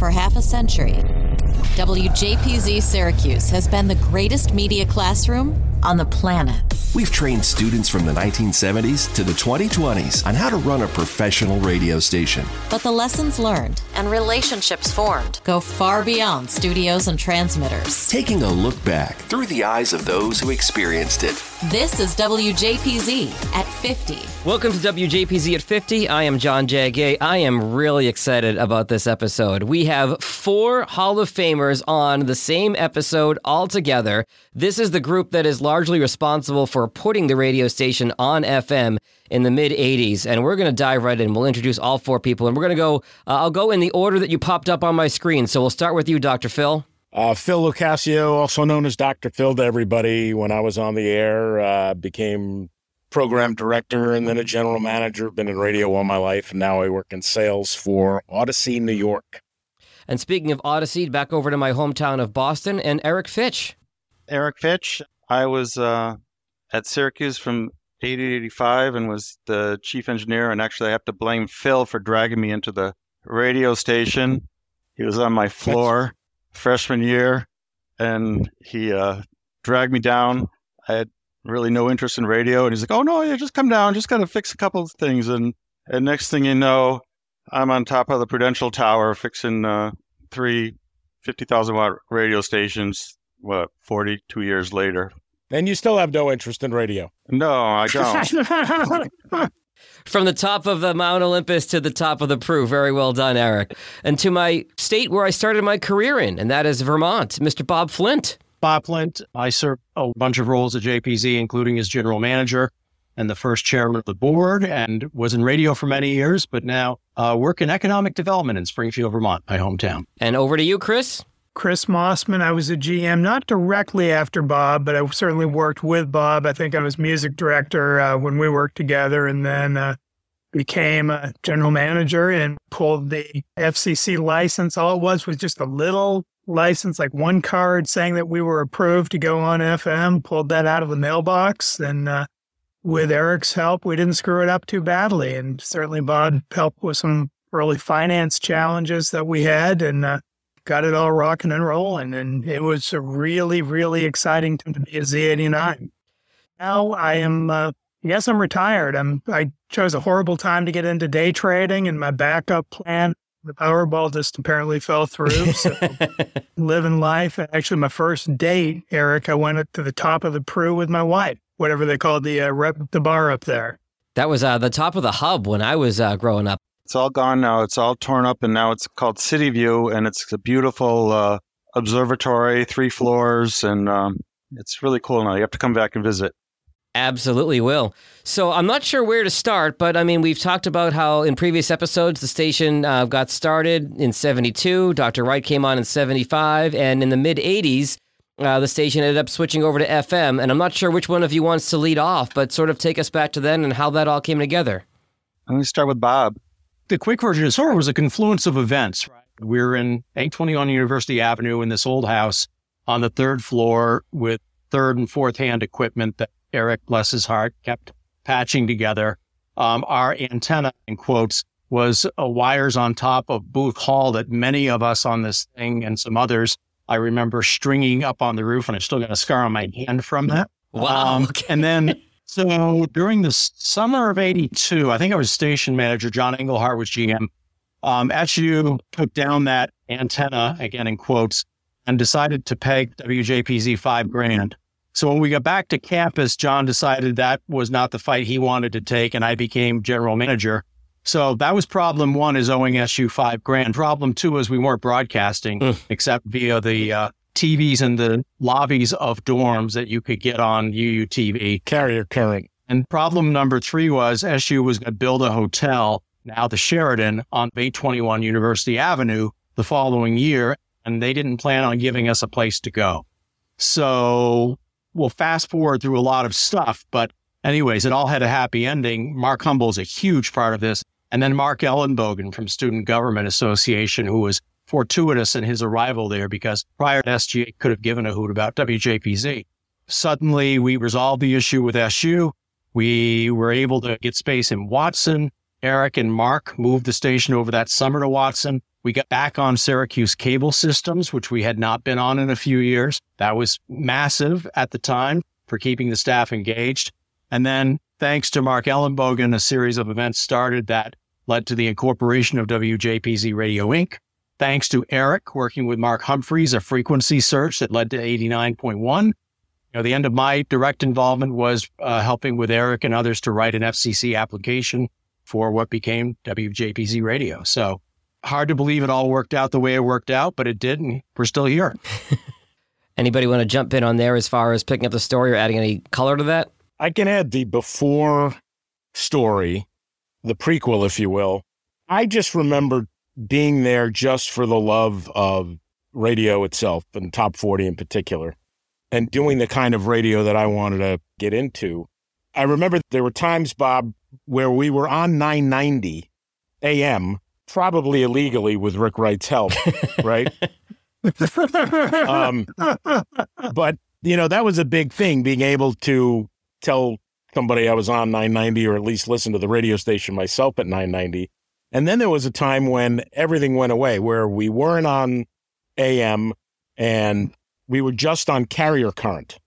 For half a century, WJPZ Syracuse has been the greatest media classroom on the planet. We've trained students from the 1970s to the 2020s on how to run a professional radio station. But the lessons learned and relationships formed go far beyond studios and transmitters. Taking a look back through the eyes of those who experienced it. This is WJPZ at 50. Welcome to WJPZ at 50. I am John J. Gay. I am really excited about this episode. We have four Hall of Famers on the same episode all together. This is the group that is largely responsible for putting the radio station on FM in the mid 80s. And we're going to dive right in. We'll introduce all four people. And we're going to go, uh, I'll go in the order that you popped up on my screen. So we'll start with you, Dr. Phil. Uh, Phil LoCascio, also known as Dr. Phil to everybody, when I was on the air, uh, became program director and then a general manager. Been in radio all my life, and now I work in sales for Audacy New York. And speaking of Audacy, back over to my hometown of Boston and Eric Fitch. Eric Fitch. I was uh, at Syracuse from 80 to 85 and was the chief engineer. And actually, I have to blame Phil for dragging me into the radio station. He was on my floor freshman year, and he uh, dragged me down. I had really no interest in radio, and he's like, "Oh no, yeah, just come down, just gotta fix a couple of things." And and next thing you know, I'm on top of the Prudential Tower fixing uh, three 50,000 watt radio stations. What 42 years later? And you still have no interest in radio? No, I don't. From the top of the Mount Olympus to the top of the Prue. Very well done, Eric. And to my state where I started my career in, and that is Vermont, Mr. Bob Flint. Bob Flint. I served a bunch of roles at JPZ, including as general manager and the first chairman of the board, and was in radio for many years, but now uh, work in economic development in Springfield, Vermont, my hometown. And over to you, Chris. Chris Mossman. I was a GM, not directly after Bob, but I certainly worked with Bob. I think I was music director uh, when we worked together, and then uh, became a general manager and pulled the FCC license. All it was was just a little license, like one card saying that we were approved to go on FM. Pulled that out of the mailbox, and uh, with Eric's help, we didn't screw it up too badly. And certainly, Bob helped with some early finance challenges that we had, and uh, got it all rocking and rolling. And it was a really, really exciting time to be a Z89. Now I am, uh, yes, I'm retired. I'm, I chose a horrible time to get into day trading, and my backup plan, the Powerball just apparently fell through. So living life. Actually, my first date, Eric, I went up to the top of the Prue with my wife, whatever they called the uh, rep, the bar up there. That was uh, the top of the hub when I was uh, growing up. It's all gone now. It's all torn up, and now it's called City View, and it's a beautiful uh, observatory, three floors, and um, it's really cool now. You have to come back and visit. Absolutely will. So I'm not sure where to start, but I mean, we've talked about how in previous episodes the station uh, got started in 72, Dr. Wright came on in 75, and in the mid 80s, uh, the station ended up switching over to FM. And I'm not sure which one of you wants to lead off, but sort of take us back to then and how that all came together. Let me start with Bob. The quick version is sort of was a confluence of events. We are in 821 University Avenue in this old house on the third floor with third and fourth hand equipment that Eric, bless his heart, kept patching together. Um, our antenna, in quotes, was uh, wires on top of Booth Hall that many of us on this thing and some others I remember stringing up on the roof, and I still got a scar on my hand from that. Wow. Um, and then, so during the summer of 82, I think I was station manager. John Engelhardt was GM. Um, SU took down that antenna, again in quotes, and decided to peg WJPZ five grand. So when we got back to campus, John decided that was not the fight he wanted to take, and I became general manager. So that was problem one is owing SU five grand. Problem two is we weren't broadcasting except via the uh, TVs in the lobbies of dorms that you could get on UUTV. Carrier current. And problem number three was SU was going to build a hotel, now the Sheraton, on 821 University Avenue the following year, and they didn't plan on giving us a place to go. So we'll fast forward through a lot of stuff, but anyways, it all had a happy ending. Mark Humble is a huge part of this. And then Mark Ellenbogen from Student Government Association, who was fortuitous in his arrival there because prior to SGA could have given a hoot about WJPZ. Suddenly we resolved the issue with SU. We were able to get space in Watson. Eric and Mark moved the station over that summer to Watson. We got back on Syracuse cable systems, which we had not been on in a few years. That was massive at the time for keeping the staff engaged. And then thanks to Mark Ellenbogen, a series of events started that led to the incorporation of WJPZ Radio Inc. Thanks to Eric working with Mark Humphreys, a frequency search that led to 89.1. You know, the end of my direct involvement was uh, helping with Eric and others to write an FCC application for what became WJPZ Radio. So hard to believe it all worked out the way it worked out, but it did, and we're still here. Anybody want to jump in on there as far as picking up the story or adding any color to that? I can add the before story, the prequel, if you will. I just remember being there just for the love of radio itself and top 40 in particular and doing the kind of radio that I wanted to get into. I remember there were times, Bob, where we were on 990 AM, probably illegally with Rick Wright's help, right? um, but, you know, that was a big thing, being able to tell somebody I was on 990 or at least listen to the radio station myself at 990. And then there was a time when everything went away where we weren't on AM and we were just on carrier current.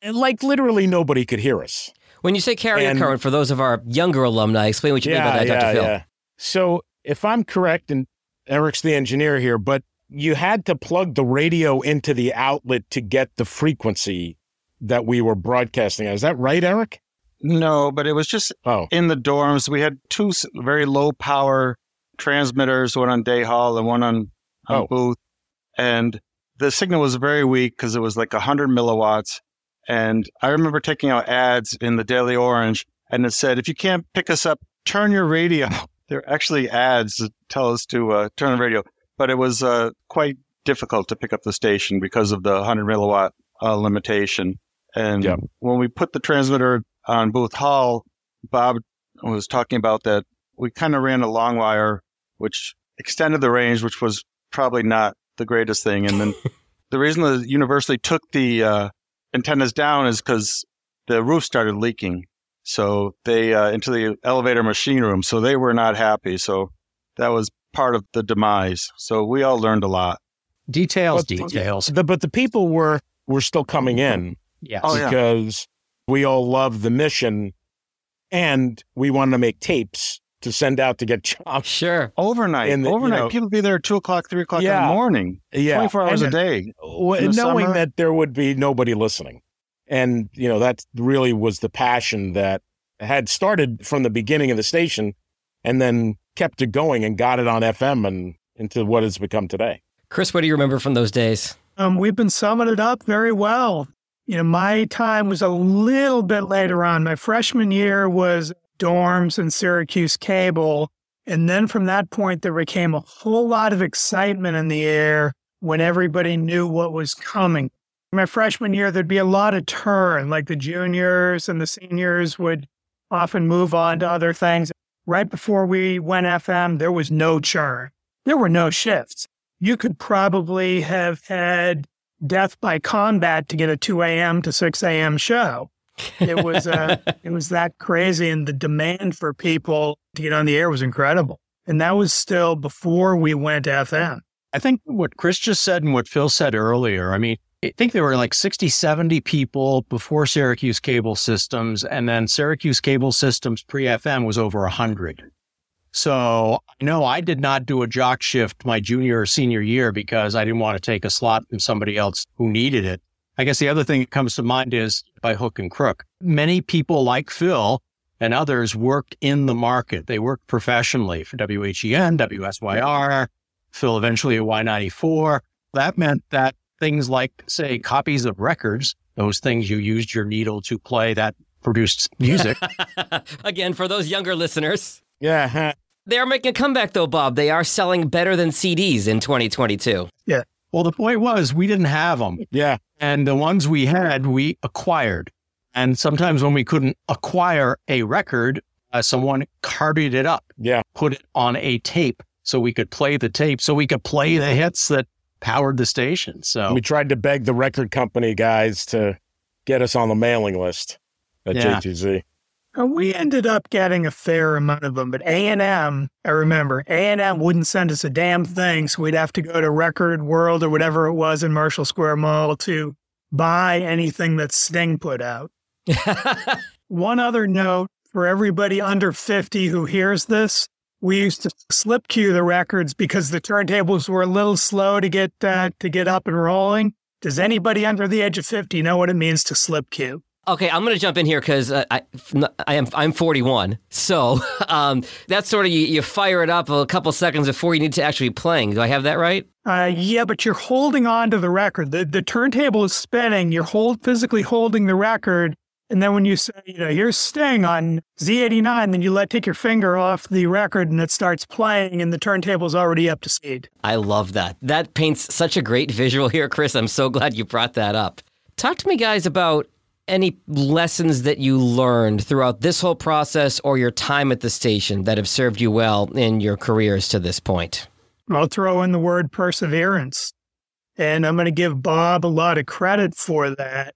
And like literally nobody could hear us. When you say carrier And- current, for those of our younger alumni, explain what you mean by that, Dr. Phil. So if I'm correct, and Eric's the engineer here, but you had to plug the radio into the outlet to get the frequency that we were broadcasting. Is that right, Eric? No, but it was just Oh, in the dorms. We had two very low power transmitters, one on day hall and one on, on Oh. booth. And the signal was very weak because it was like 100 milliwatts. And I remember taking out ads in the Daily Orange and it said, if you can't pick us up, turn your radio. They're actually ads that tell us to uh, turn the radio. But it was uh, quite difficult to pick up the station because of the 100 milliwatt uh, limitation. And when we put the transmitter on Booth Hall, Bob was talking about that we kind of ran a long wire, which extended the range, which was probably not the greatest thing. And then the reason the university took the uh, antennas down is because the roof started leaking. So they uh, into the elevator machine room. So they were not happy. So that was part of the demise. So we all learned a lot. Details, But details. the, but the people were were still coming in Yes. Oh, yeah. because we all loved the mission, and we wanted to make tapes to send out to get jobs. Sure. Overnight, And the- you overnight, know- people be there at two o'clock, three o'clock in the morning, Yeah, 24 hours and- a day. w- knowing summer? that there would be nobody listening. And, you know, that really was the passion that had started from the beginning of the station and then kept it going and got it on FM and into what has become today. Chris, what do you remember from those days? Um, we've been summing it up very well. You know, my time was a little bit later on. My freshman year was dorms and Syracuse cable. And then from that point, there became a whole lot of excitement in the air when everybody knew what was coming. My freshman year, there'd be a lot of turn, like the juniors and the seniors would often move on to other things. Right before we went FM, there was no churn. There were no shifts you could probably have had death by combat to get a 2 a.m. to 6 a.m. show. It was uh, it was that crazy, and the demand for people to get on the air was incredible. And that was still before we went FM. I think what Chris just said and what Phil said earlier, I mean, I think there were like 60, 70 people before Syracuse Cable Systems, and then Syracuse Cable Systems pre FM was over 100. So, no, I did not do a jock shift my junior or senior year because I didn't want to take a slot from somebody else who needed it. I guess the other thing that comes to mind is by hook and crook. Many people like Phil and others worked in the market. They worked professionally for E WHEN, WSYR, Phil eventually at Y94. That meant that things like, say, copies of records, those things you used your needle to play that produced music. Again, for those younger listeners, Yeah. Huh. they are making a comeback though, Bob. They are selling better than CDs in 2022. Yeah. well, the point was we didn't have them. Yeah. And the ones we had, we acquired. And sometimes when we couldn't acquire a record, uh, someone carted it up, Yeah. put it on a tape so we could play the tape, so we could play the hits that powered the station. So We tried to beg the record company guys to get us on the mailing list at Yeah. JPZ. Uh, We ended up getting a fair amount of them, but A and M, I remember A and M wouldn't send us a damn thing, so we'd have to go to Record World or whatever it was in Marshall Square Mall to buy anything that Sting put out. One other note for everybody under 50 who hears this, we used to slip cue the records because the turntables were a little slow to get uh, to get up and rolling. Does anybody under the age of 50 know what it means to slip cue? Okay, I'm going to jump in here because uh, I, I am I'm 41, so um, that's sort of you, you fire it up a couple seconds before you need to actually be playing. Do I have that right? Uh, yeah, but you're holding on to the record. The the turntable is spinning. You're hold physically holding the record, and then when you say, you know, here's Sting on Z89, then you let take your finger off the record and it starts playing, and the turntable's already up to speed. I love that. That paints such a great visual here, Chris. I'm so glad you brought that up. Talk to me, guys, about any lessons that you learned throughout this whole process or your time at the station that have served you well in your careers to this point. I'll throw in the word perseverance, and I'm going to give Bob a lot of credit for that.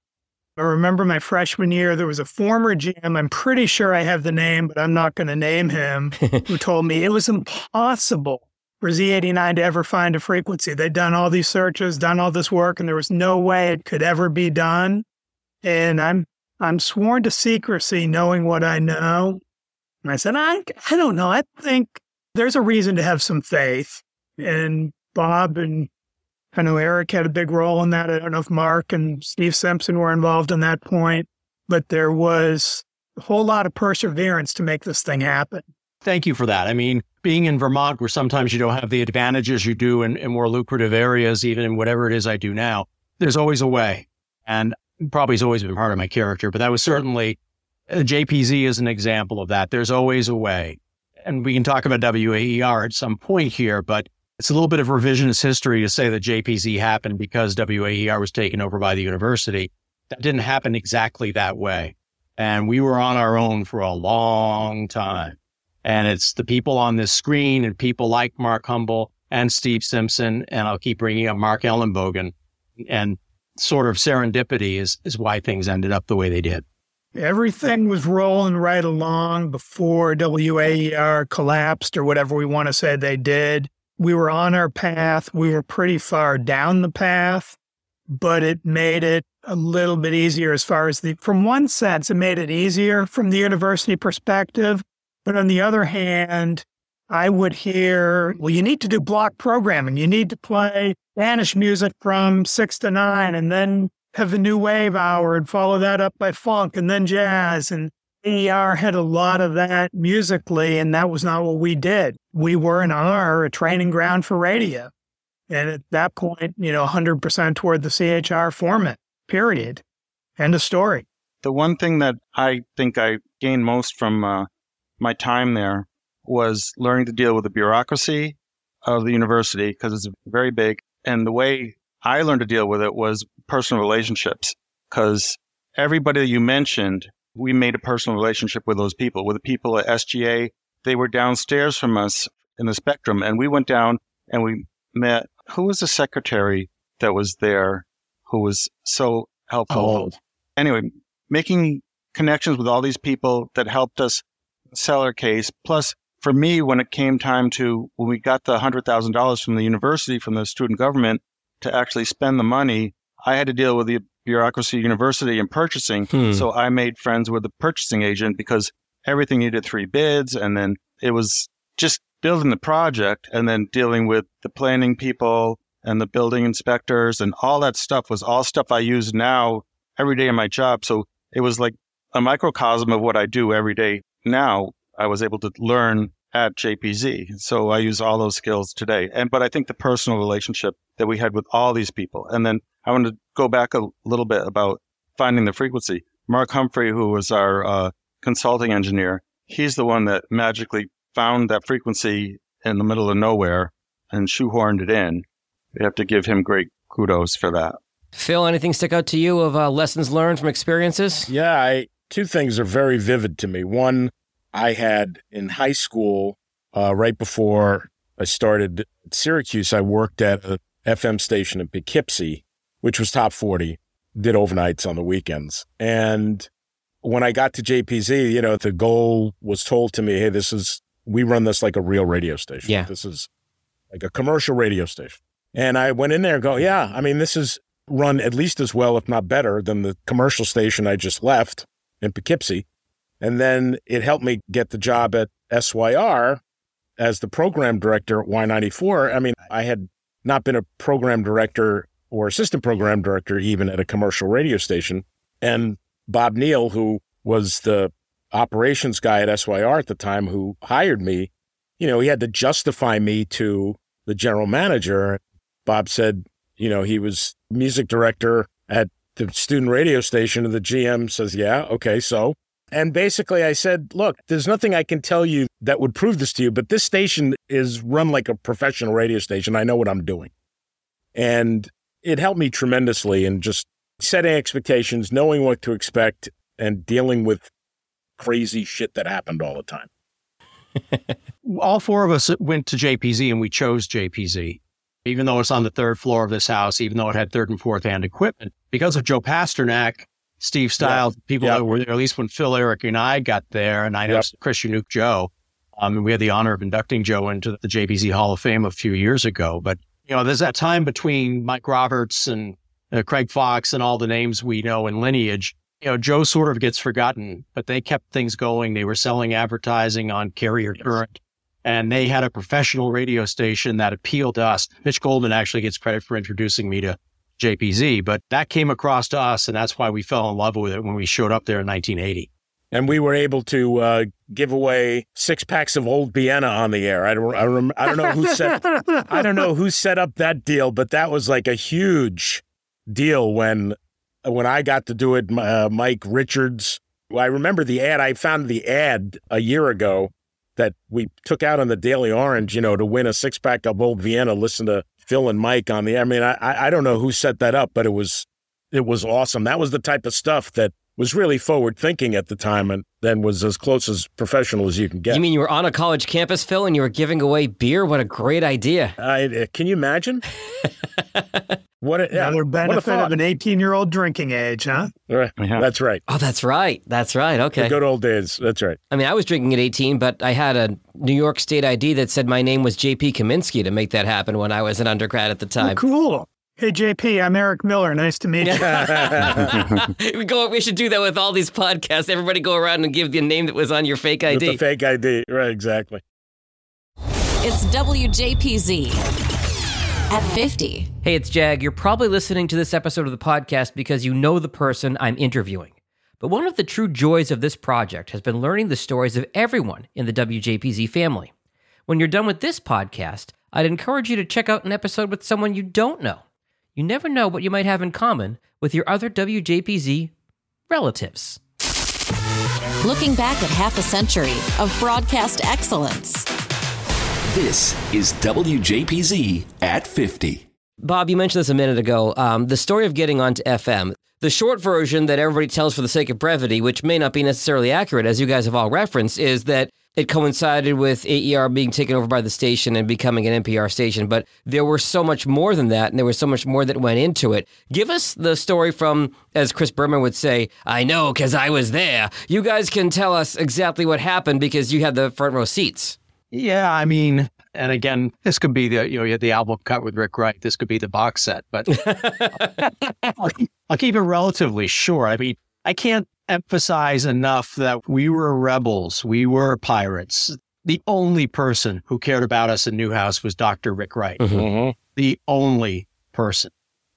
I remember my freshman year, there was a former GM. I'm pretty sure I have the name, but I'm not going to name him, who told me it was impossible for Z89 to ever find a frequency. They'd done all these searches, done all this work, and there was no way it could ever be done. And I'm I'm sworn to secrecy, knowing what I know. And I said, I I don't know. I think there's a reason to have some faith. And Bob and I know Eric had a big role in that. I don't know if Mark and Steve Simpson were involved in that point, but there was a whole lot of perseverance to make this thing happen. Thank you for that. I mean, being in Vermont, where sometimes you don't have the advantages you do in, in more lucrative areas, even in whatever it is I do now, there's always a way. And probably has always been part of my character, but that was certainly uh, JPZ is an example of that. There's always a way. And we can talk about WAER at some point here, but it's a little bit of revisionist history to say that JPZ happened because WAER was taken over by the university. That didn't happen exactly that way. And we were on our own for a long time. And it's the people on this screen and people like Mark Humble and Steve Simpson. And I'll keep bringing up Mark Ellenbogen and sort of serendipity is, is why things ended up the way they did. Everything was rolling right along before WAER collapsed or whatever we want to say they did. We were on our path. We were pretty far down the path, but it made it a little bit easier as far as the, from one sense, it made it easier from the university perspective. But on the other hand, I would hear, well, you need to do block programming. You need to play Spanish music from six to nine and then have the new wave hour and follow that up by funk and then jazz. And AER had a lot of that musically, and that was not what we did. We were in R, a training ground for radio. And at that point, you know, 100% toward the CHR format, period. End of story. The one thing that I think I gained most from uh, my time there was learning to deal with the bureaucracy of the university because it's very big. And the way I learned to deal with it was personal relationships because everybody that you mentioned, we made a personal relationship with those people. With the people at SGA, they were downstairs from us in the spectrum, and we went down and we met. Who was the secretary that was there who was so helpful? Oh. Anyway, making connections with all these people that helped us sell our case. Plus, for me, when it came time to, when we got the $100,000 from the university, from the student government to actually spend the money, I had to deal with the bureaucracy, university, and purchasing. Hmm. So I made friends with the purchasing agent because everything needed three bids. And then it was just building the project and then dealing with the planning people and the building inspectors and all that stuff was all stuff I use now every day in my job. So it was like a microcosm of what I do every day now. I was able to learn at JPZ. So I use all those skills today. And but I think the personal relationship that we had with all these people. And then I want to go back a little bit about finding the frequency. Mark Humphrey, who was our uh, consulting engineer, he's the one that magically found that frequency in the middle of nowhere and shoehorned it in. We have to give him great kudos for that. Phil, anything stick out to you of uh, lessons learned from experiences? Yeah, I, two things are very vivid to me. One, I had in high school, uh, right before I started at Syracuse, I worked at a FM station in Poughkeepsie, which was top 40, did overnights on the weekends. And when I got to JPZ, you know, the goal was told to me, hey, this is, we run this like a real radio station. Yeah. This is like a commercial radio station. And I went in there and go, yeah, I mean, this is run at least as well, if not better, than the commercial station I just left in Poughkeepsie. And then it helped me get the job at SYR as the program director at Y94. I mean, I had not been a program director or assistant program director even at a commercial radio station. And Bob Neal, who was the operations guy at SYR at the time who hired me, you know, he had to justify me to the general manager. Bob said, you know, he was music director at the student radio station, and the GM says, yeah, okay, so. And basically, I said, look, there's nothing I can tell you that would prove this to you, but this station is run like a professional radio station. I know what I'm doing. And it helped me tremendously in just setting expectations, knowing what to expect, and dealing with crazy shit that happened all the time. All four of us went to JPZ and we chose JPZ, even though it's on the third floor of this house, even though it had third and fourth hand equipment. Because of Joe Pasternak, Steve Stiles, people Yep. that were there, at least when Phil, Eric, and I got there, and I know Yep. Chris Newk Joe. Um, and we had the honor of inducting Joe into the JPZ Hall of Fame a few years ago. But, you know, there's that time between Mike Roberts and uh, Craig Fox and all the names we know in lineage. You know, Joe sort of gets forgotten, but they kept things going. They were selling advertising on Carrier Current, and they had a professional radio station that appealed to us. Mitch Goldman actually gets credit for introducing me to JPZ, but that came across to us, and that's why we fell in love with it when we showed up there in 1980. And we were able to uh, give away six packs of Old Vienna on the air. I don't, I, rem- I don't know who set, I don't know who set up that deal, but that was like a huge deal when, when I got to do it. Uh, Mike Richards. I remember the ad. I found the ad a year ago that we took out on the Daily Orange. You know, to win a six pack of Old Vienna. Listen to Phil and Mike on the. I mean, I I don't know who set that up, but it was it was awesome. That was the type of stuff that was really forward thinking at the time and then was as close as professional as you can get. You mean you were on a college campus, Phil, and you were giving away beer? What a great idea. I, uh, can you imagine? what a, yeah, Another what a benefit of an 18 year old drinking age, huh? Right. Yeah. That's right. Oh, that's right. That's right. The Okay. good old days. That's right. I mean, I was drinking at 18, but I had a New York State ID that said my name was JP Kaminsky to make that happen when I was an undergrad at the Oh, time. cool. Hey, JP, I'm Eric Miller. Nice to meet you. we go. We should do that with all these podcasts. Everybody go around and give the name that was on your fake With the ID. fake ID. Right. Exactly. It's WJPZ at 50. Hey, it's Jag. You're probably listening to this episode of the podcast because you know the person I'm interviewing. But one of the true joys of this project has been learning the stories of everyone in the WJPZ family. When you're done with this podcast, I'd encourage you to check out an episode with someone you don't know. You never know what you might have in common with your other WJPZ relatives. Looking back at half a century of broadcast excellence. This is WJPZ at 50. Bob, you mentioned this a minute ago. Um, the story of getting onto FM. The short version that everybody tells for the sake of brevity, which may not be necessarily accurate, as you guys have all referenced, is that it coincided with AER being taken over by the station and becoming an NPR station. But there were so much more than that, and there was so much more that went into it. Give us the story from, as Chris Berman would say, I know because I was there. You guys can tell us exactly what happened because you had the front row seats. Yeah, I mean, and again, this could be the you know you had the album cut with Rick Wright. This could be the box set, but I'll, I'll keep it relatively short. I mean, I can't emphasize enough that we were rebels. We were pirates. The only person who cared about us in Newhouse was Dr. Rick Wright. Mhm. The only person.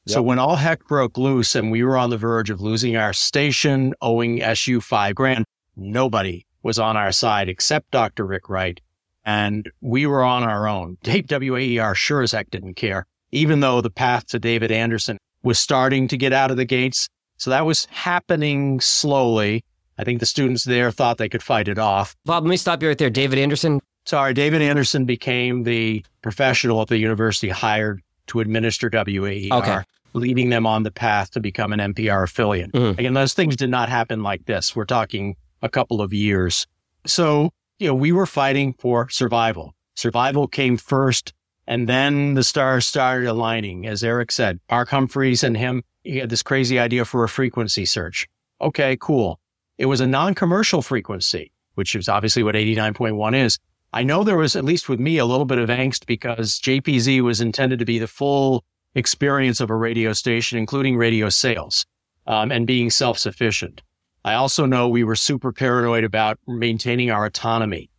So when all heck broke loose and we were on the verge of losing our station, owing SU five grand, nobody was on our side except Dr. Rick Wright. And we were on our own. Dave WAER sure as heck didn't care, even though the path to David Anderson was starting to get out of the gates. So that was happening slowly. I think the students there thought they could fight it off. Bob, let me stop you right there. David Anderson. Sorry, David Anderson became the professional at the university hired to administer WAER, Okay. leading them on the path to become an NPR affiliate. Mhm. Again, those things did not happen like this. We're talking a couple of years. So, you know, we were fighting for survival. Survival came first, and then the stars started aligning. As Eric said, Mark Humphreys and him, he had this crazy idea for a frequency search. Okay, cool. it was a non commercial frequency, which is obviously what 89.1 is. I know there was, at least with me, a little bit of angst because JPZ was intended to be the full experience of a radio station, including radio sales um, and being self sufficient. I also know we were super paranoid about maintaining our autonomy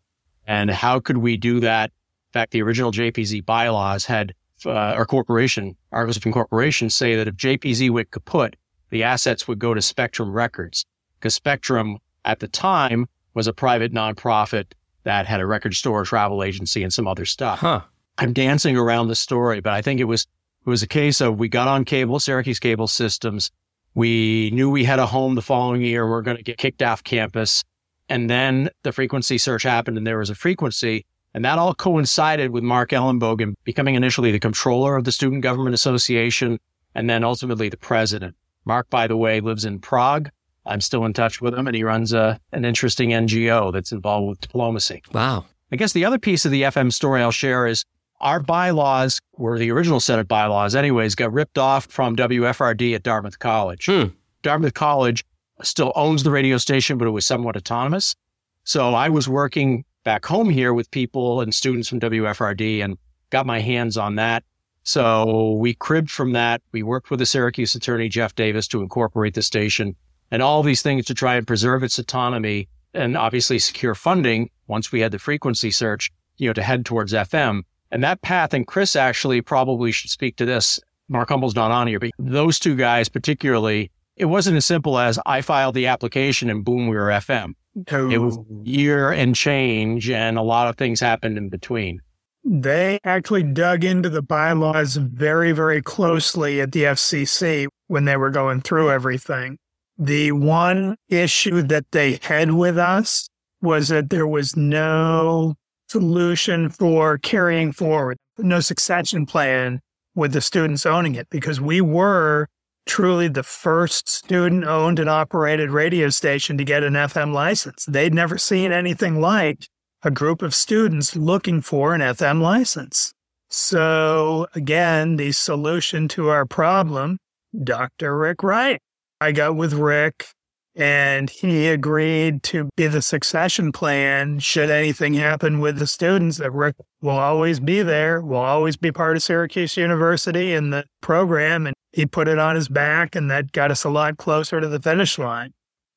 and how could we do that? In fact, the original JPZ bylaws had uh, our corporation, Argos Corporation, say that if JPZ went kaput, the assets would go to Spectrum Records because Spectrum at the time was a private nonprofit that had a record store, travel agency, and some other stuff. Huh. I'm dancing around the story, but I think it was it was a case of we got on cable, Syracuse Cable Systems. We knew we had a home the following year. We we're going to get kicked off campus. And then the frequency search happened and there was a frequency. And that all coincided with Mark Ellenbogen becoming initially the controller of the Student Government Association and then ultimately the president. Mark, by the way, lives in Prague. I'm still in touch with him and he runs a, an interesting NGO that's involved with diplomacy. Wow. I guess the other piece of the FM story I'll share is our bylaws were the original set of bylaws anyways, got ripped off from WFRD at Dartmouth College. Hmm. Dartmouth College still owns the radio station, but it was somewhat autonomous. So I was working back home here with people and students from WFRD and got my hands on that. So we cribbed from that. We worked with the Syracuse attorney, Jeff Davis, to incorporate the station and all these things to try and preserve its autonomy and obviously secure funding once we had the frequency search, you know, to head towards FM. And that path, and Chris actually probably should speak to this. Mark Humble's not on here, but those two guys particularly, it wasn't as simple as I filed the application and boom, we were FM. It was year and change, and a lot of things happened in between. They actually dug into the bylaws very, very closely at the FCC when they were going through everything. The one issue that they had with us was that there was no solution for carrying forward, no succession plan with the students owning it because we were truly the first student owned and operated radio station to get an FM license. They'd never seen anything like a group of students looking for an FM license. So again, the solution to our problem, Dr. Rick Wright. I got with Rick and he agreed to be the succession plan should anything happen with the students that Rick will always be there, will always be part of Syracuse University and the program. And he put it on his back, and that got us a lot closer to the finish line.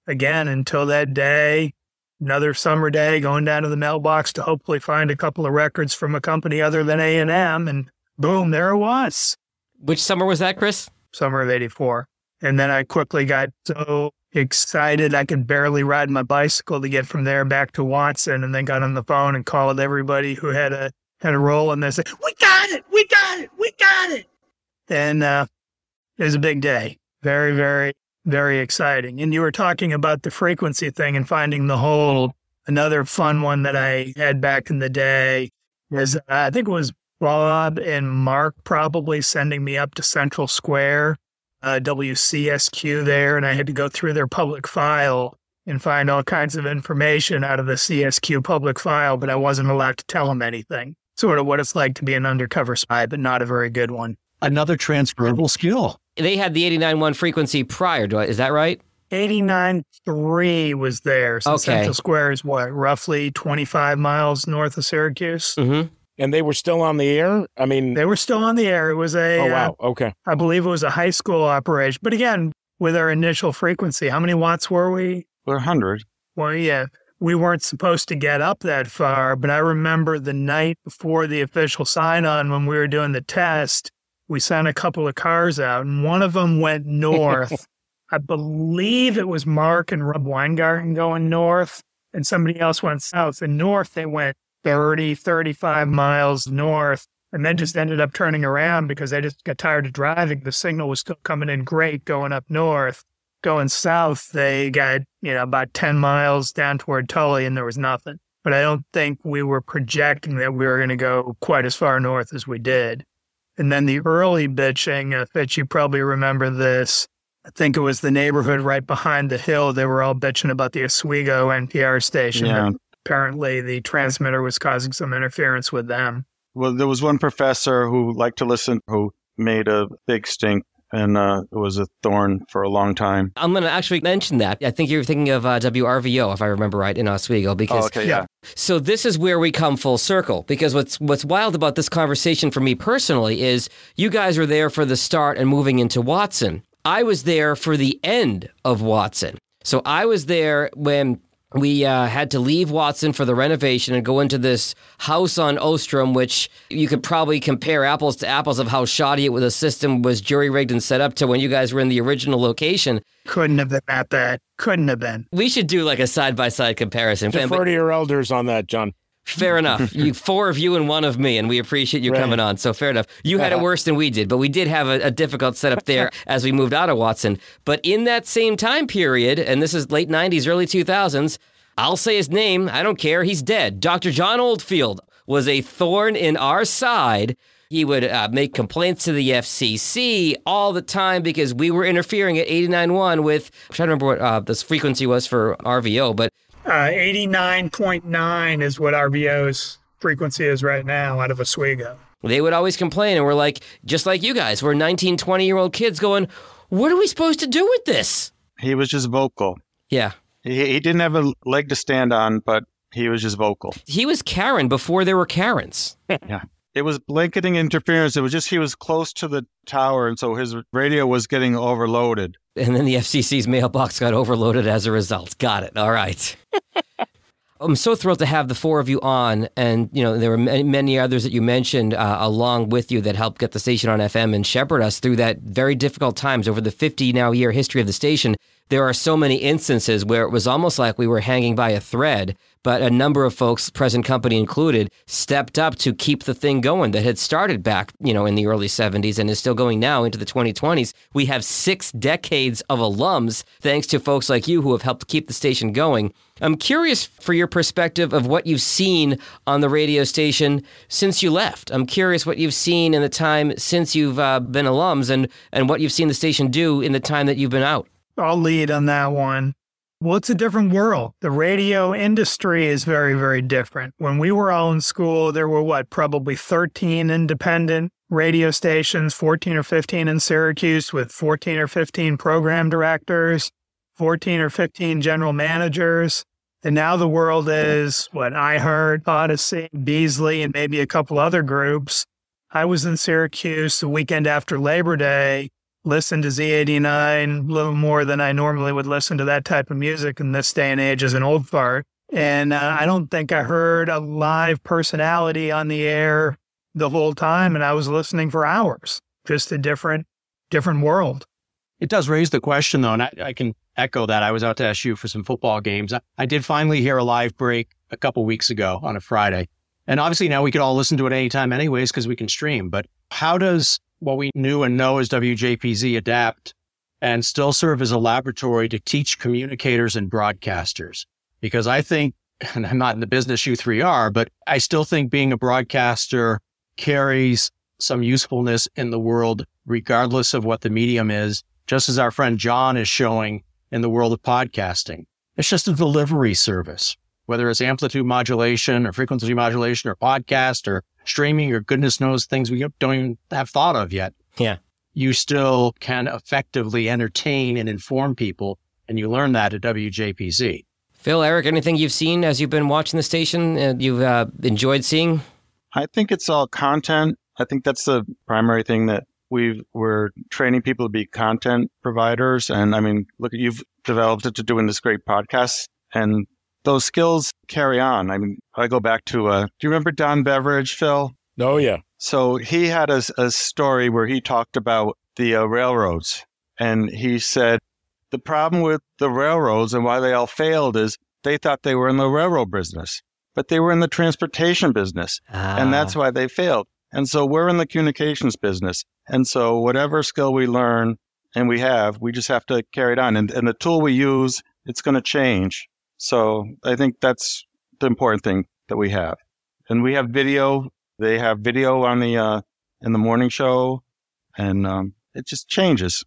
Again, until that day, another summer day, going down to the mailbox to hopefully find a couple of records from a company other than A&M, and boom, there it was. Which summer was that, Chris? Summer of 84. And then I quickly got so excited I could barely ride my bicycle to get from there back to Watson and then got on the phone and called everybody who had a had a role in this. We got it! We got it! We got it! And uh, it was a big day. Very, very, very exciting. And you were talking about the frequency thing and finding the hole. Another fun one that I had back in the day is uh, I think it was Bob and Mark probably sending me up to Central Square, uh, WCSQ there, and I had to go through their public file and find all kinds of information out of the CSQ public file, but I wasn't allowed to tell them anything. Sort of what it's like to be an undercover spy, but not a very good one. Another transferable skill. They had the 89.1 frequency prior to it. Is that right? 89.3 was there. So Okay. Central Square is what, roughly 25 miles north of Syracuse? Mm-hmm. And they were still on the air? I mean, They were still on the air. It was a, oh, uh, wow. Okay. I believe it was a high school operation. But again, with our initial frequency, how many watts were we? We're 100. Well, yeah, we weren't supposed to get up that far, but I remember the night before the official sign on when we were doing the test, we sent a couple of cars out, and one of them went north. I believe it was Mark and Rob Weingarten going north, and somebody else went south. And north, they went 30, 35 miles north, and then just ended up turning around because they just got tired of driving. The signal was still coming in great going up north going south, they got, you know, about 10 miles down toward Tully and there was nothing. But I don't think we were projecting that we were going to go quite as far north as we did. And then the early bitching, uh, Fitch, you probably remember this. I think it was the neighborhood right behind the hill. They were all bitching about the Oswego NPR station. Yeah. Apparently, the transmitter was causing some interference with them. Well, there was one professor who liked to listen who made a big stink and uh, it was a thorn for a long time. I'm going to actually mention that. I think you're thinking of uh, WRVO, if I remember right, in Oswego. Because oh, okay, yeah. So this is where we come full circle. Because what's what's wild about this conversation for me personally is you guys were there for the start and moving into Watson. I was there for the end of Watson. So I was there when we uh, had to leave Watson for the renovation and go into this house on Ostrom, which you could probably compare apples to apples of how shoddy it was. The system was jury rigged and set up to when you guys were in the original location. Couldn't have been that bad. Couldn't have been. We should do like a side by side comparison. Defer to your elders on that, John. Fair enough. You four of you and one of me, and we appreciate you right. coming on. So fair enough. You had it worse than we did, but we did have a, a difficult setup there as we moved out of Watson. But in that same time period, and this is late '90s, early 2000s, I'll say his name. I don't care. He's dead. Dr. John Oldfield was a thorn in our side. He would uh, make complaints to the FCC all the time because we were interfering at 89.1 with, I'm trying to remember what uh, this frequency was for RVO, but uh, 89.9 is what RVO's frequency is right now out of Oswego. They would always complain, and we're like, just like you guys, we're 19, 20 year old kids going, what are we supposed to do with this? He was just vocal. Yeah. He, he didn't have a leg to stand on, but he was just vocal. He was Karen before there were Karens. yeah. It was blanketing interference. It was just he was close to the tower, and so his radio was getting overloaded. And then the FCC's mailbox got overloaded as a result. Got it. All right. I'm so thrilled to have the four of you on, and you know there were many, many others that you mentioned uh, along with you that helped get the station on FM and shepherd us through that very difficult times over the 50 now year history of the station. There are so many instances where it was almost like we were hanging by a thread, but a number of folks, present company included, stepped up to keep the thing going that had started back, you know, in the early 70s and is still going now into the 2020s. We have six decades of alums, thanks to folks like you who have helped keep the station going. I'm curious for your perspective of what you've seen on the radio station since you left. I'm curious what you've seen in the time since you've uh, been alums and, and what you've seen the station do in the time that you've been out. I'll lead on that one. Well, it's a different world. The radio industry is very, very different. When we were all in school, there were what, probably 13 independent radio stations, 14 or 15 in Syracuse with 14 or 15 program directors, 14 or 15 general managers. And now the world is what I heard, Audacy, Beasley, and maybe a couple other groups. I was in Syracuse the weekend after Labor Day listen to Z89 a little more than I normally would listen to that type of music in this day and age as an old fart. And uh, I don't think I heard a live personality on the air the whole time. And I was listening for hours, just a different, different world. It does raise the question, though, and I, I can echo that. I was out to SU for some football games. I, I did finally hear a live break a couple weeks ago on a Friday. And obviously now we could all listen to it anytime anyways because we can stream. But how does what we knew and know as WJPZ adapt and still serve as a laboratory to teach communicators and broadcasters. Because I think, and I'm not in the business you three are, but I still think being a broadcaster carries some usefulness in the world, regardless of what the medium is, just as our friend John is showing in the world of podcasting. It's just a delivery service, whether it's amplitude modulation or frequency modulation or podcast or streaming or goodness knows things we don't even have thought of yet. Yeah. You still can effectively entertain and inform people. And you learn that at WJPZ. Phil, Eric, anything you've seen as you've been watching the station and you've uh, enjoyed seeing? I think it's all content. I think that's the primary thing that we we're training people to be content providers. And I mean, look, you've developed it to doing this great podcast, and those skills carry on. I mean, I go back to, uh, do you remember Don Beveridge, Phil? Oh, yeah. So he had a, a story where he talked about the uh, railroads. And he said, the problem with the railroads and why they all failed is they thought they were in the railroad business, but they were in the transportation business. Ah. And that's why they failed. And so we're in the communications business. And so whatever skill we learn and we have, we just have to carry it on. And, and the tool we use, it's going to change. So I think that's the important thing that we have. And we have video. They have video on the uh, in the morning show, and um, it just changes.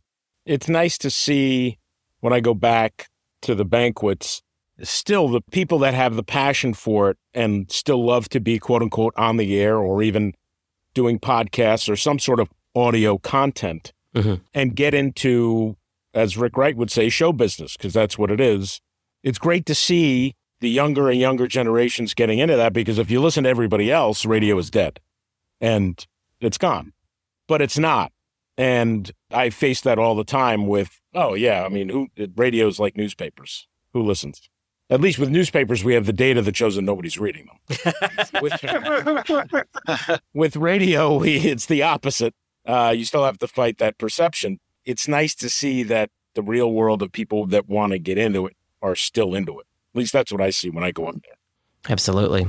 It's nice to see when I go back to the banquets. Still, the people that have the passion for it and still love to be quote unquote on the air or even doing podcasts or some sort of audio content Mhm. and get into, as Rick Wright would say, show business, because that's what it is. It's great to see the younger and younger generations getting into that because if you listen to everybody else, radio is dead and it's gone. But it's not. And I face that all the time with, oh, yeah, I mean, who radio's like newspapers. Who listens? At least with newspapers, we have the data that shows that nobody's reading them. with, with radio, we, it's the opposite. Uh, you still have to fight that perception. It's nice to see that the real world of people that want to get into it are still into it. At least that's what I see when I go in there. Absolutely.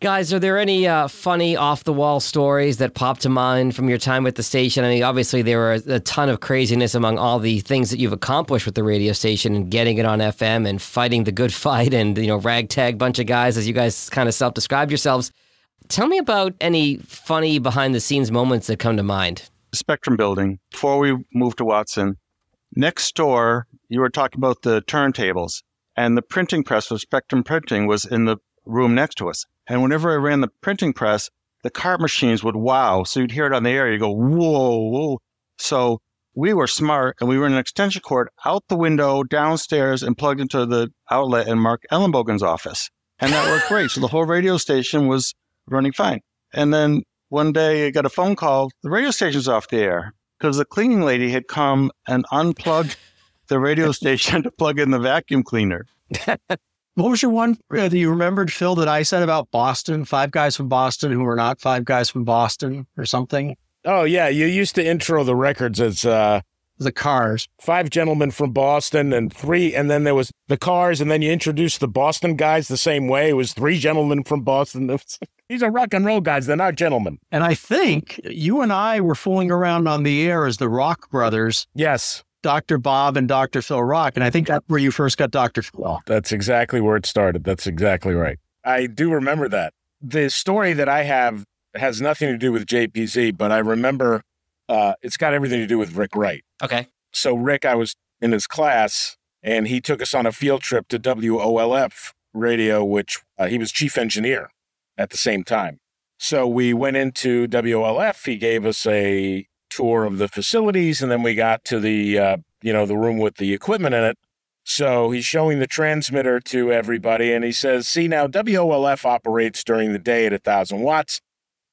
Guys, are there any uh, funny off the wall stories that pop to mind from your time with the station? I mean, obviously, there were a ton of craziness among all the things that you've accomplished with the radio station and getting it on FM and fighting the good fight and, you know, ragtag bunch of guys, as you guys kind of self described yourselves. Tell me about any funny behind the scenes moments that come to mind. Spectrum building before we moved to Watson. Next door, you were talking about the turntables, and the printing press for Spectrum Printing was in the room next to us. And whenever I ran the printing press, the cart machines would wow. So you'd hear it on the air. You go, whoa, whoa. So we were smart and we ran an extension cord out the window downstairs and plugged into the outlet in Mark Ellenbogen's office. And that worked great. So the whole radio station was running fine. And then one day I got a phone call. The radio station's off the air because the cleaning lady had come and unplugged the radio station to plug in the vacuum cleaner. What was your one uh, that you remembered, Phil, that I said about Boston? Five guys from Boston who were not five guys from Boston or something? Oh, yeah. You used to intro the records as uh, The cars. five gentlemen from Boston and three, and then there was the cars, and then you introduced the Boston guys the same way. It was three gentlemen from Boston. These are rock and roll guys. They're not gentlemen. And I think you and I were fooling around on the air as the Rock brothers, Yes, Dr. Bob and Dr. Phil Rock. And I think that's where you first got Dr. Phil. that's exactly where it started. That's exactly right. I do remember that. The story that I have has nothing to do with JPZ, but I remember uh, it's got everything to do with Rick Wright. Okay. So Rick, I was in his class, and he took us on a field trip to WOLF radio, which uh, he was chief engineer at the same time. So we went into WLF. He gave us a tour of the facilities, and then we got to the uh, you know the room with the equipment in it. So he's showing the transmitter to everybody, and he says, "See now, WOLF operates during the day at thousand watts,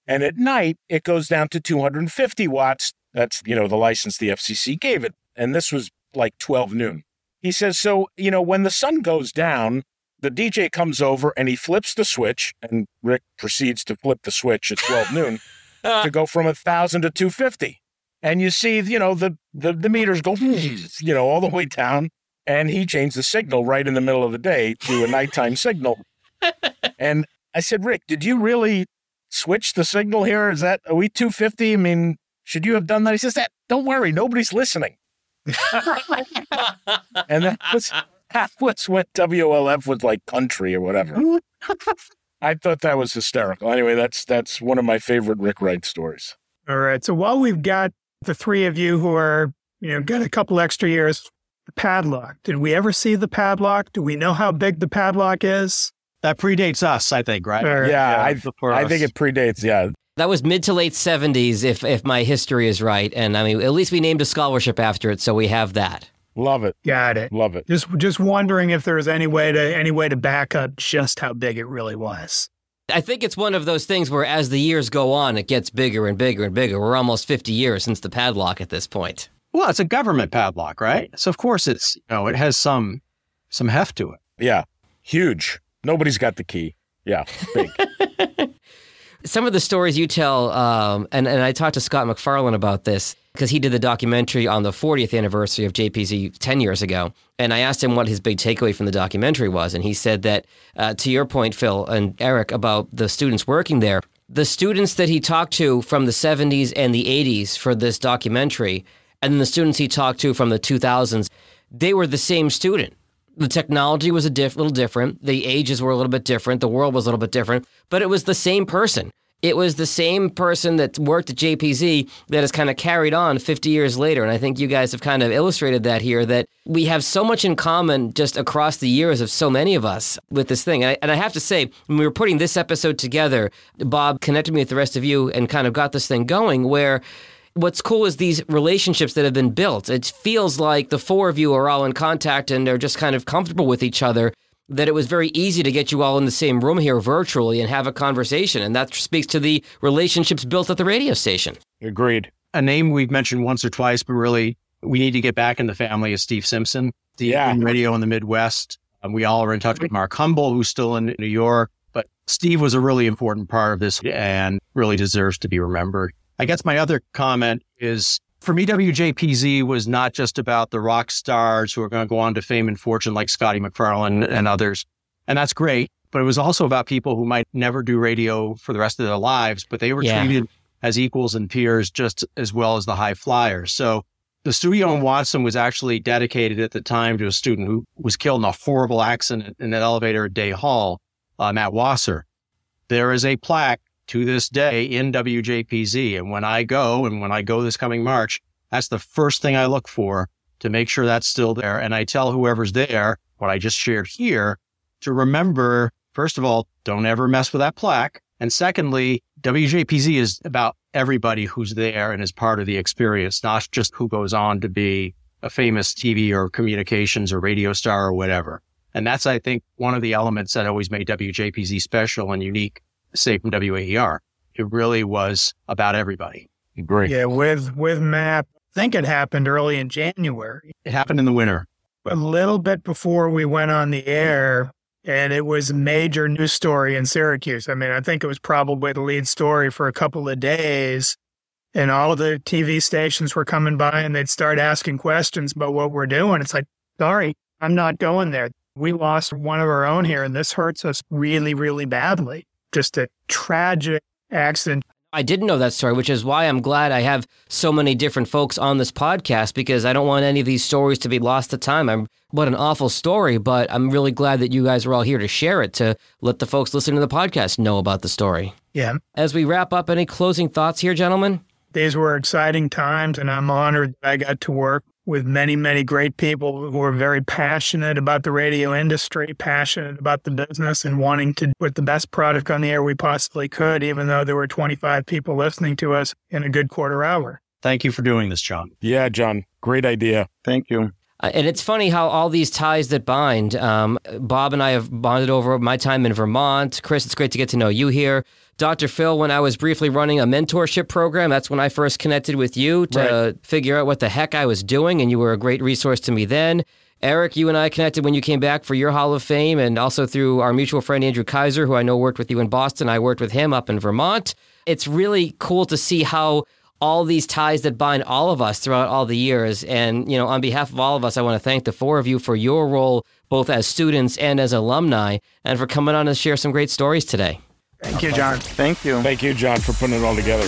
and at night it goes down to 250 watts. That's you know the license the FCC gave it, and this was like 12 noon." He says, "So you know when the sun goes down." The DJ comes over and he flips the switch, and Rick proceeds to flip the switch at 12 noon to go from a thousand to 250. And you see, you know, the, the, the meters go, hmm. you know, all the way down. And he changed the signal right in the middle of the day to a nighttime signal. And I said, Rick, did you really switch the signal here? Is that, are we 250? I mean, should you have done that? He says, that, don't worry, nobody's listening. and that was, that was when WLF was like country or whatever. I thought that was hysterical. Anyway, that's that's one of my favorite Rick Wright stories. All right. So while we've got the three of you who are, you know, got a couple extra years, the padlock. Did we ever see the padlock? Do we know how big the padlock is? That predates us, I think, right? Or- Yeah, I, I think it predates. Yeah, That was mid to late 70s, if, if my history is right. And I mean, at least we named a scholarship after it, so we have that. love it, Got it. love it. Just just wondering if there's any way to any way to back up just how big it really was. I think it's one of those things where as the years go on, it gets bigger and bigger and bigger. We're almost 50 years since the padlock at this point. Well, it's a government padlock, right? So of course it's you know it has some some heft to it. Yeah, huge. Nobody's got the key. Yeah, big. Some of the stories you tell, um, and, and I talked to Scott McFarlane about this because he did the documentary on the 40th anniversary of JPZ 10 years ago. And I asked him what his big takeaway from the documentary was. And he said that, uh, to your point, Phil and Eric, about the students working there, the students that he talked to from the 70s and the 80s for this documentary, and then the students he talked to from the 2000s, they were the same student. The technology was a diff- little different. The ages were a little bit different. The world was a little bit different, but it was the same person. It was the same person that worked at JPZ that has kind of carried on 50 years later. And I think you guys have kind of illustrated that here that we have so much in common just across the years of so many of us with this thing. And I, and I have to say, when we were putting this episode together, Bob connected me with the rest of you and kind of got this thing going where what's cool is these relationships that have been built. It feels like the four of you are all in contact and they're just kind of comfortable with each other. That it was very easy to get you all in the same room here virtually and have a conversation. And that speaks to the relationships built at the radio station. Agreed. A name we've mentioned once or twice, but really we need to get back in the family is Steve Simpson, the Yeah. radio in the Midwest. Um, we all are in touch with Mark Humble, who's still in New York. But Steve was a really important part of this and really deserves to be remembered. I guess my other comment is for me, WJPZ was not just about the rock stars who are going to go on to fame and fortune like Scotty McFarlane and others. And that's great. But it was also about people who might never do radio for the rest of their lives, but they were Yeah. treated as equals and peers just as well as the high flyers. So the studio in Watson was actually dedicated at the time to a student who was killed in a horrible accident in an elevator at Day Hall, uh, Matt Wasser. There is a plaque to this day in WJPZ. And when I go and when I go this coming March, that's the first thing I look for to make sure that's still there. And I tell whoever's there what I just shared here to remember, first of all, don't ever mess with that plaque. And secondly, WJPZ is about everybody who's there and is part of the experience, not just who goes on to be a famous TV or communications or radio star or whatever. And that's, I think, one of the elements that always made WJPZ special and unique, say from WAER. It really was about everybody. Agree. Yeah, with with Matt, I think it happened early in January, It happened in the winter. a little bit before we went on the air, and it was a major news story in Syracuse. I mean, I think it was probably the lead story for a couple of days. And all of the TV stations were coming by and they'd start asking questions about what we're doing. It's like, sorry, I'm not going there. We lost one of our own here, and this hurts us really, really badly. Just a tragic accident. I didn't know that story, which is why I'm glad I have so many different folks on this podcast because I don't want any of these stories to be lost to time. I'm what an awful story, but I'm really glad that you guys are all here to share it to let the folks listening to the podcast know about the story. Yeah. As we wrap up, any closing thoughts here, gentlemen? These were exciting times, and I'm honored that I got to work with many, many great people who are very passionate about the radio industry, passionate about the business, and wanting to put the best product on the air we possibly could, even though there were 25 people listening to us in a good quarter hour. Thank you for doing this, John. Yeah, John. Great idea. Thank you. Uh, And it's funny how all these ties that bind. Um, Bob and I have bonded over my time in Vermont. Chris, it's great to get to know you here. Dr. Phil, when I was briefly running a mentorship program, that's when I first connected with you to figure out what the heck I was doing, and you were a great resource to me then. Eric, you and I connected when you came back for your Hall of Fame, and also through our mutual friend Andrew Kaiser, who I know worked with you in Boston. I worked with him up in Vermont. It's really cool to see how all these ties that bind all of us throughout all the years. And, you know, on behalf of all of us, I want to thank the four of you for your role, both as students and as alumni, and for coming on to share some great stories today. Thank you, John. Thank you. Thank you, John, for putting it all together.